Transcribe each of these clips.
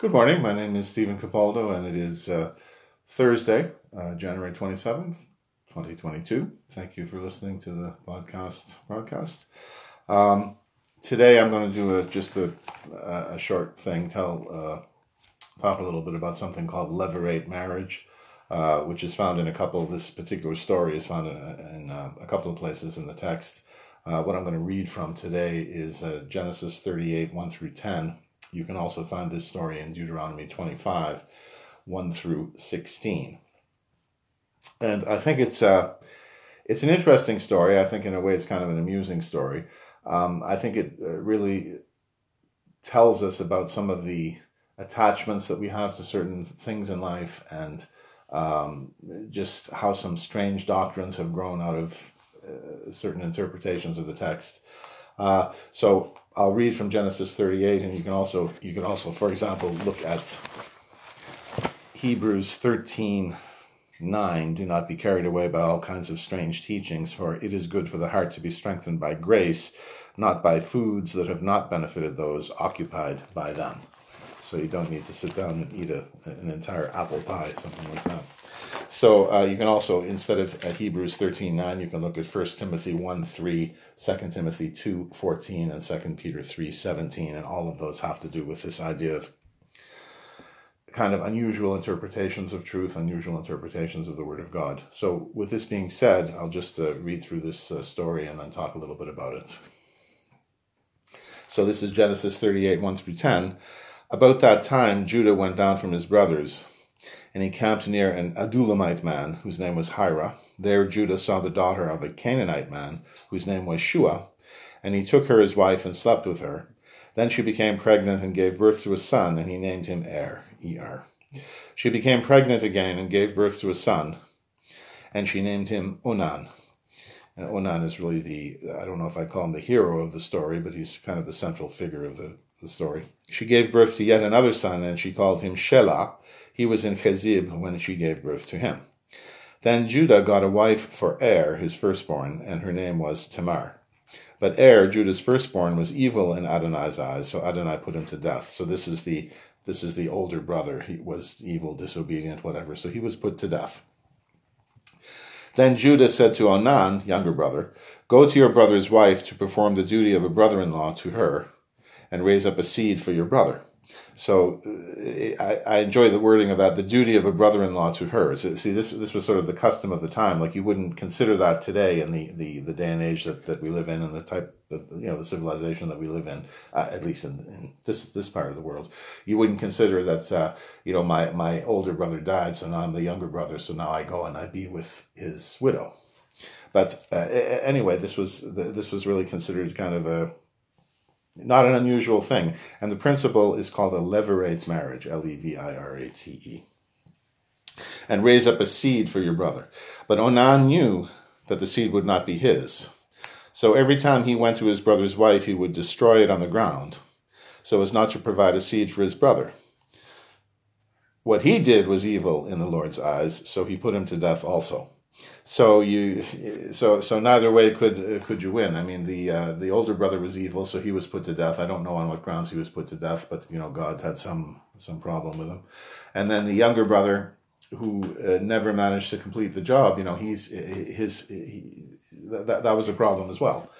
Good morning. My name is Stephen Capaldo, and it is uh, Thursday, uh, January 27th, 2022. Thank you for listening to the podcast broadcast. Um, today, I'm going to do a, just a, a short thing, tell, uh, talk a little bit about something called levirate marriage. Uh, which is found in a couple this particular story is found in, in uh, a couple of places in the text. Uh, what I'm going to read from today is Genesis 38, 1 through 10, you can also find this story in Deuteronomy 25, 1 through 16. And I think it's uh, it's an interesting story. I think in a way it's kind of an amusing story. Um, I think it uh, really tells us about some of the attachments that we have to certain things in life and um, just how some strange doctrines have grown out of uh, certain interpretations of the text. Uh, so I'll read from Genesis 38, and you can also you can also, for example, look at Hebrews 13. 9 Do not be carried away by all kinds of strange teachings, for it is good for the heart to be strengthened by grace, not by foods that have not benefited those occupied by them. So you don't need to sit down and eat a, an entire apple pie, something like that. So uh, you can also, instead of at Hebrews 13 9, you can look at 1 Timothy 1 3, 2 Timothy 2 14, and 2 Peter 3 17. And all of those have to do with this idea of kind of unusual interpretations of truth, unusual interpretations of the Word of God. So, with this being said, I'll just uh, read through this uh, story and then talk a little bit about it. So, this is Genesis 38 1 through 10. About that time, Judah went down from his brothers and he camped near an Adullamite man, whose name was Hira. There Judah saw the daughter of a Canaanite man, whose name was Shua, and he took her as wife and slept with her. Then she became pregnant and gave birth to a son, and he named him Er, E-R. She became pregnant again and gave birth to a son, and she named him Onan. And Onan is really the, I don't know if I'd call him the hero of the story, but he's kind of the central figure of the, the story. She gave birth to yet another son, and she called him Shelah, he was in Chezib when she gave birth to him. Then Judah got a wife for Er, his firstborn, and her name was Tamar. But Er, Judah's firstborn, was evil in Adonai's eyes, so Adonai put him to death. So this is the this is the older brother. He was evil, disobedient, whatever. So he was put to death. Then Judah said to Onan, younger brother, Go to your brother's wife to perform the duty of a brother in law to her, and raise up a seed for your brother. So uh, I, I, enjoy the wording of that. The duty of a brother-in-law to her. So, see, this this was sort of the custom of the time. Like you wouldn't consider that today in the, the, the day and age that, that we live in, and the type of you know the civilization that we live in, uh, at least in, in, this this part of the world. You wouldn't consider that uh, you know my my older brother died, so now I'm the younger brother, so now I go and I be with his widow. But uh, anyway, this was this was really considered kind of a not an unusual thing. And the principle is called a levirate marriage, L E V I R A T E. And raise up a seed for your brother. But Onan knew that the seed would not be his. So every time he went to his brother's wife, he would destroy it on the ground, so as not to provide a seed for his brother. What he did was evil in the Lord's eyes, so he put him to death also. So you, so so neither way could could you win. I mean, the uh, the older brother was evil, so he was put to death. I don't know on what grounds he was put to death, but you know, God had some some problem with him. And then the younger brother, who uh, never managed to complete the job, you know, he's his he, that that was a problem as well.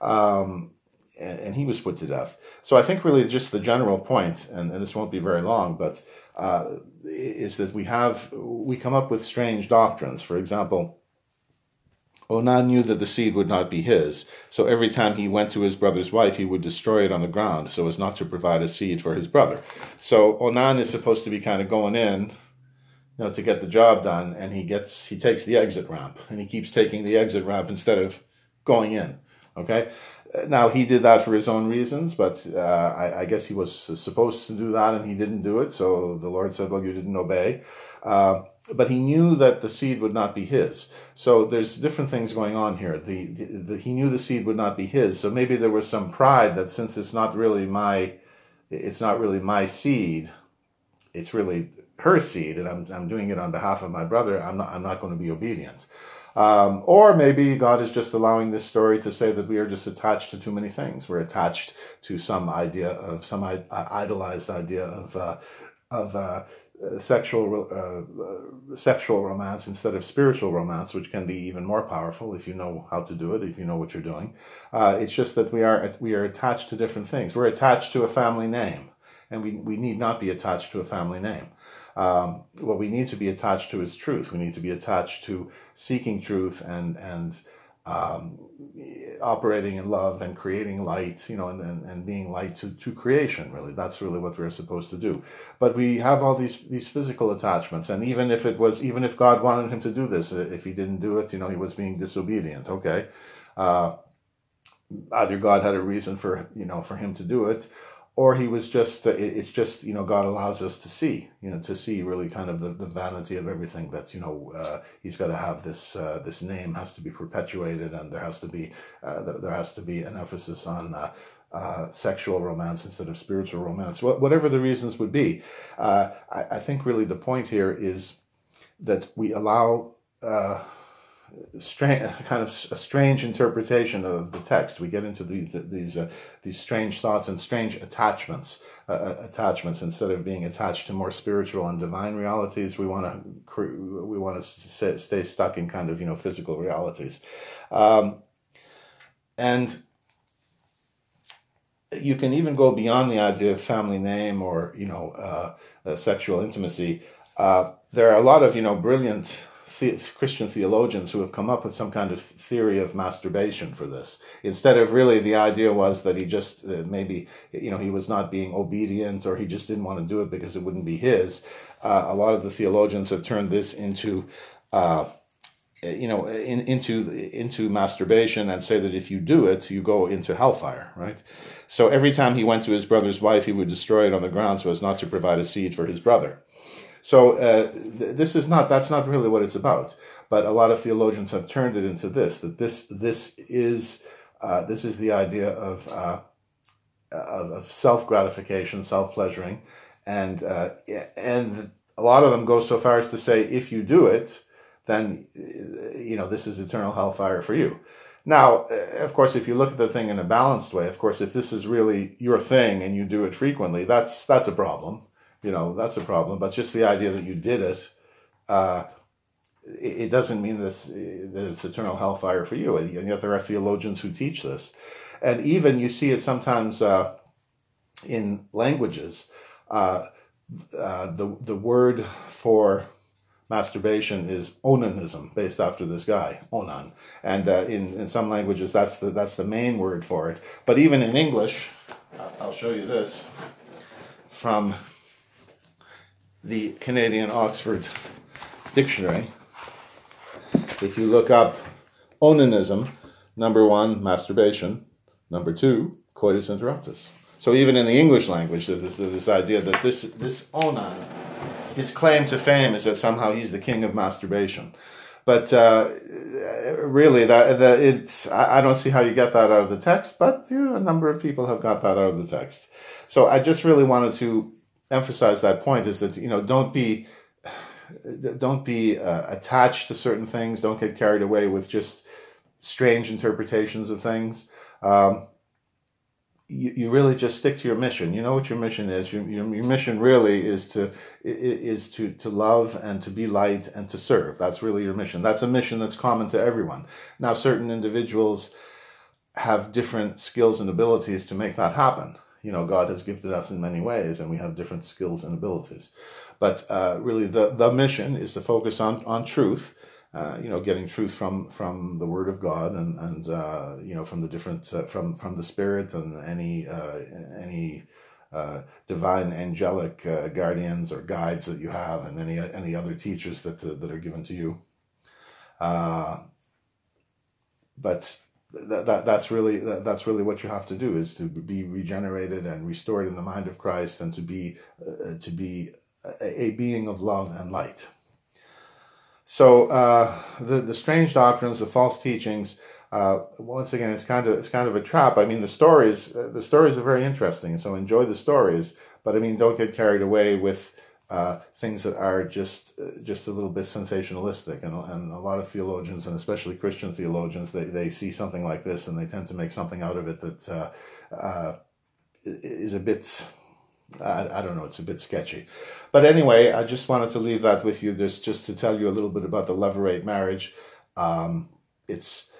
Um, and, and, he was put to death. So I think really just the general point, and, and this won't be very long, but uh, is that we have we come up with strange doctrines. For example, Onan knew that the seed would not be his, so every time he went to his brother's wife, he would destroy it on the ground so as not to provide a seed for his brother. So Onan is supposed to be kind of going in, you know, to get the job done, and he gets he takes the exit ramp, and he keeps taking the exit ramp instead of going in. Okay, now he did that for his own reasons, but uh, I, I, guess he was supposed to do that and he didn't do it. So the Lord said, "Well, you didn't obey." Uh, but he knew that the seed would not be his. So there's different things going on here. The, the, the, he knew the seed would not be his. So maybe there was some pride that since it's not really my, it's not really my seed, it's really her seed, and I'm I'm doing it on behalf of my brother. I'm not I'm not going to be obedient. Um, or maybe God is just allowing this story to say that we are just attached to too many things. We're attached to some idea of some idolized idea of uh, of uh, sexual uh, sexual romance instead of spiritual romance, which can be even more powerful if you know how to do it, if you know what you're doing. Uh, it's just that we are we are attached to different things. We're attached to a family name, and we we need not be attached to a family name. Um, what we need to be attached to is truth. We need to be attached to seeking truth and and um, operating in love and creating light, you know, and, and, and being light to, to creation, really. That's really what we're supposed to do. But we have all these, these physical attachments. And even if it was, even if God wanted him to do this, uh, if he didn't do it, you know, he was being disobedient. Okay. Uh, either God had a reason for, you know, for him to do it, or he was just uh, it's just you know god allows us to see you know to see really kind of the, the vanity of everything that's you know uh, he's got to have this uh, this name has to be perpetuated and there has to be uh, there has to be an emphasis on uh, uh, sexual romance instead of spiritual romance whatever the reasons would be. I, I, think really the point here is that we allow strange, kind of a strange interpretation of the text. We get into these these uh, these strange thoughts and strange attachments. Uh, uh attachments instead of being attached to more spiritual and divine realities, we want to we want to stay stuck in kind of you know physical realities, um, and you can even go beyond the idea of family name or you know uh, uh sexual intimacy. Uh, there are a lot of you know brilliant the- Christian theologians who have come up with some kind of theory of masturbation for this. Instead of really the idea was that he just uh, maybe you know he was not being obedient or he just didn't want to do it because it wouldn't be his. Uh, a lot of the theologians have turned this into. Uh, you know, in, into into masturbation, and say that if you do it, you go into hellfire, right? So every time he went to his brother's wife, he would destroy it on the ground so as not to provide a seed for his brother. So uh, th- this is not that's not really what it's about. But a lot of theologians have turned it into this that this this is uh, this is the idea of uh, of, of self gratification, self pleasuring, and uh, and a lot of them go so far as to say if you do it, then uh, you know this is eternal hellfire for you. Now, uh, of course, if you look at the thing in a balanced way, of course, if this is really your thing and you do it frequently, that's that's a problem you know that's a problem. But just the idea that you did it, uh, it, doesn't mean that that it's eternal hellfire for you. And yet there are theologians who teach this, and even you see it sometimes uh, in languages. Uh, uh the the word for masturbation is onanism, based after this guy, Onan. And uh, in, in some languages, that's the, that's the main word for it. But even in English, I'll show you this from the Canadian Oxford Dictionary, if you look up onanism, number one, masturbation, number two, coitus interruptus. So even in the English language, there's this, there's this idea that this, this onan, his claim to fame is that somehow he's the king of masturbation. But uh, really, that, that it's I, I, don't see how you get that out of the text, but you know, a number of people have got that out of the text. So I just really wanted to emphasize that point is that you know don't be don't be uh, attached to certain things. Don't get carried away with just strange interpretations of things. Um, you, you really just stick to your mission. You know what your mission is. Your, your, your mission really is to is to to love and to be light and to serve. That's really your mission. That's a mission that's common to everyone. Now, certain individuals have different skills and abilities to make that happen you know God has gifted us in many ways, and we have different skills and abilities. But uh, really, the the mission is to focus on on truth. Uh, you know, getting truth from from the Word of God and and uh, you know from the different uh, from from the Spirit and any uh, any uh, divine angelic guardians or guides that you have, and any any other teachers that that are given to you. but that, that that's really that, that's really what you have to do is to be regenerated and restored in the mind of Christ and to be uh, to be a, a, being of love and light. So uh, the the strange doctrines, the false teachings. Uh, once again, it's kind of it's kind of a trap. I mean, the stories uh, the stories are very interesting, so enjoy the stories. But I mean, don't get carried away with uh, things that are just uh, just a little bit sensationalistic, and and a lot of theologians, and especially Christian theologians, they they see something like this and they tend to make something out of it that uh, uh is a bit. I, I don't know. It's a bit sketchy, but anyway, I just wanted to leave that with you, just just to tell you a little bit about the levirate marriage. Um, it's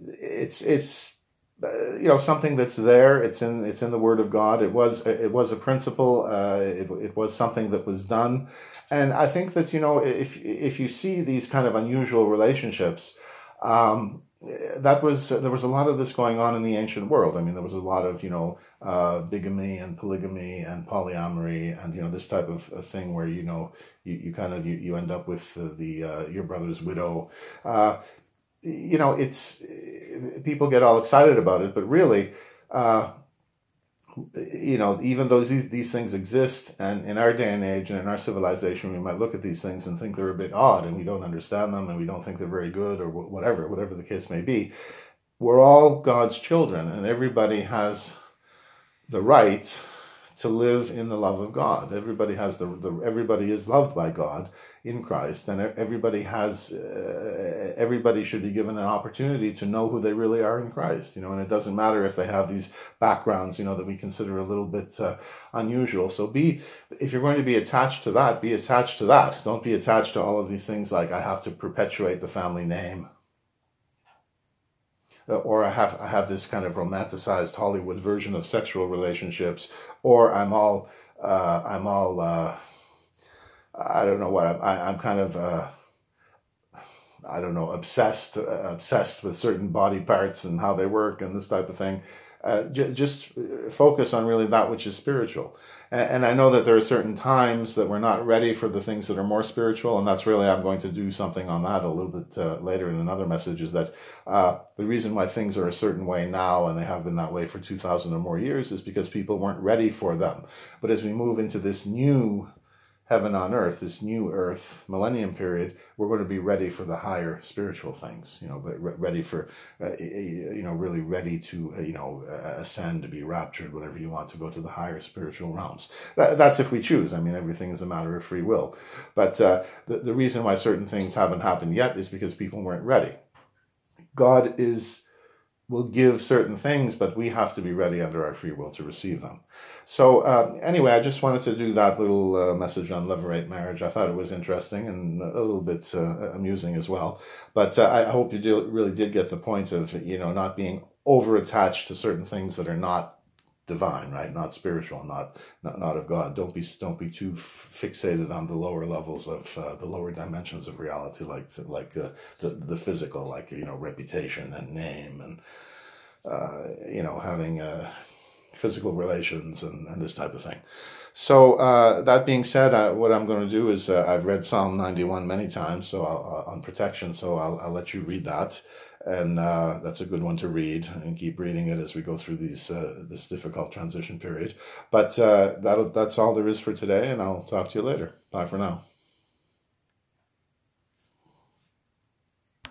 it's it's you know something that's there. It's in it's in the word of god. It was it was a principle. Uh, it, it was something that was done. And i think that you know if if you see these kind of unusual relationships um, that was there was a lot of this going on in the ancient world. I mean there was a lot of you know uh, bigamy and polygamy and polyamory and you know this type of, thing where you know you, you kind of you, you end up with the, the uh, your brother's widow. Uh, you know, it's people get all excited about it, but really, uh, you know, even though these, these things exist, and in our day and age and in our civilization, we might look at these things and think they're a bit odd, and we don't understand them, and we don't think they're very good, or whatever, whatever the case may be. We're all God's children, and everybody has the right to live in the love of God. Everybody has the, the everybody is loved by God, in Christ, and everybody has uh, everybody should be given an opportunity to know who they really are in Christ. You know, and it doesn't matter if they have these backgrounds, you know, that we consider a little bit uh, unusual. So be if you're going to be attached to that, be attached to that. Don't be attached to all of these things like I have to perpetuate the family name. Uh, or I have I have this kind of romanticized Hollywood version of sexual relationships, or I'm all uh, I'm all uh, I don't know what I'm. I, am i am kind of uh, I don't know obsessed uh, obsessed with certain body parts and how they work and this type of thing. Uh, j- just focus on really that which is spiritual. And, and, I know that there are certain times that we're not ready for the things that are more spiritual, and that's really I'm going to do something on that a little bit uh, later in another message. Is that uh, the reason why things are a certain way now and they have been that way for two thousand or more years is because people weren't ready for them. But as we move into this new heaven on earth, this new earth millennium period, we're going to be ready for the higher spiritual things, you know, but ready for, uh, you know, really ready to, uh, you know, ascend, to be raptured, whatever you want, to go to the higher spiritual realms. that's if we choose. I mean, everything is a matter of free will. But uh, the, the reason why certain things haven't happened yet is because people weren't ready. God is will give certain things, but we have to be ready under our free will to receive them. So uh, anyway, I just wanted to do that little uh, message on levirate marriage. I thought it was interesting and a little bit uh, amusing as well. But uh, I hope you do, really did get the point of you know not being over attached to certain things that are not divine, right? Not spiritual, not not, not of God. Don't be don't be too fixated on the lower levels of uh, the lower dimensions of reality, like like uh, the the physical, like you know reputation and name and uh, you know having uh, physical relations and, and this type of thing. So uh, that being said, uh, what I'm going to do is I've read Psalm 91 many times, so I'll, on protection. So I'll, I'll let you read that, and uh, that's a good one to read and keep reading it as we go through these uh, this difficult transition period. But that that's all there is for today, and I'll talk to you later. Bye for now.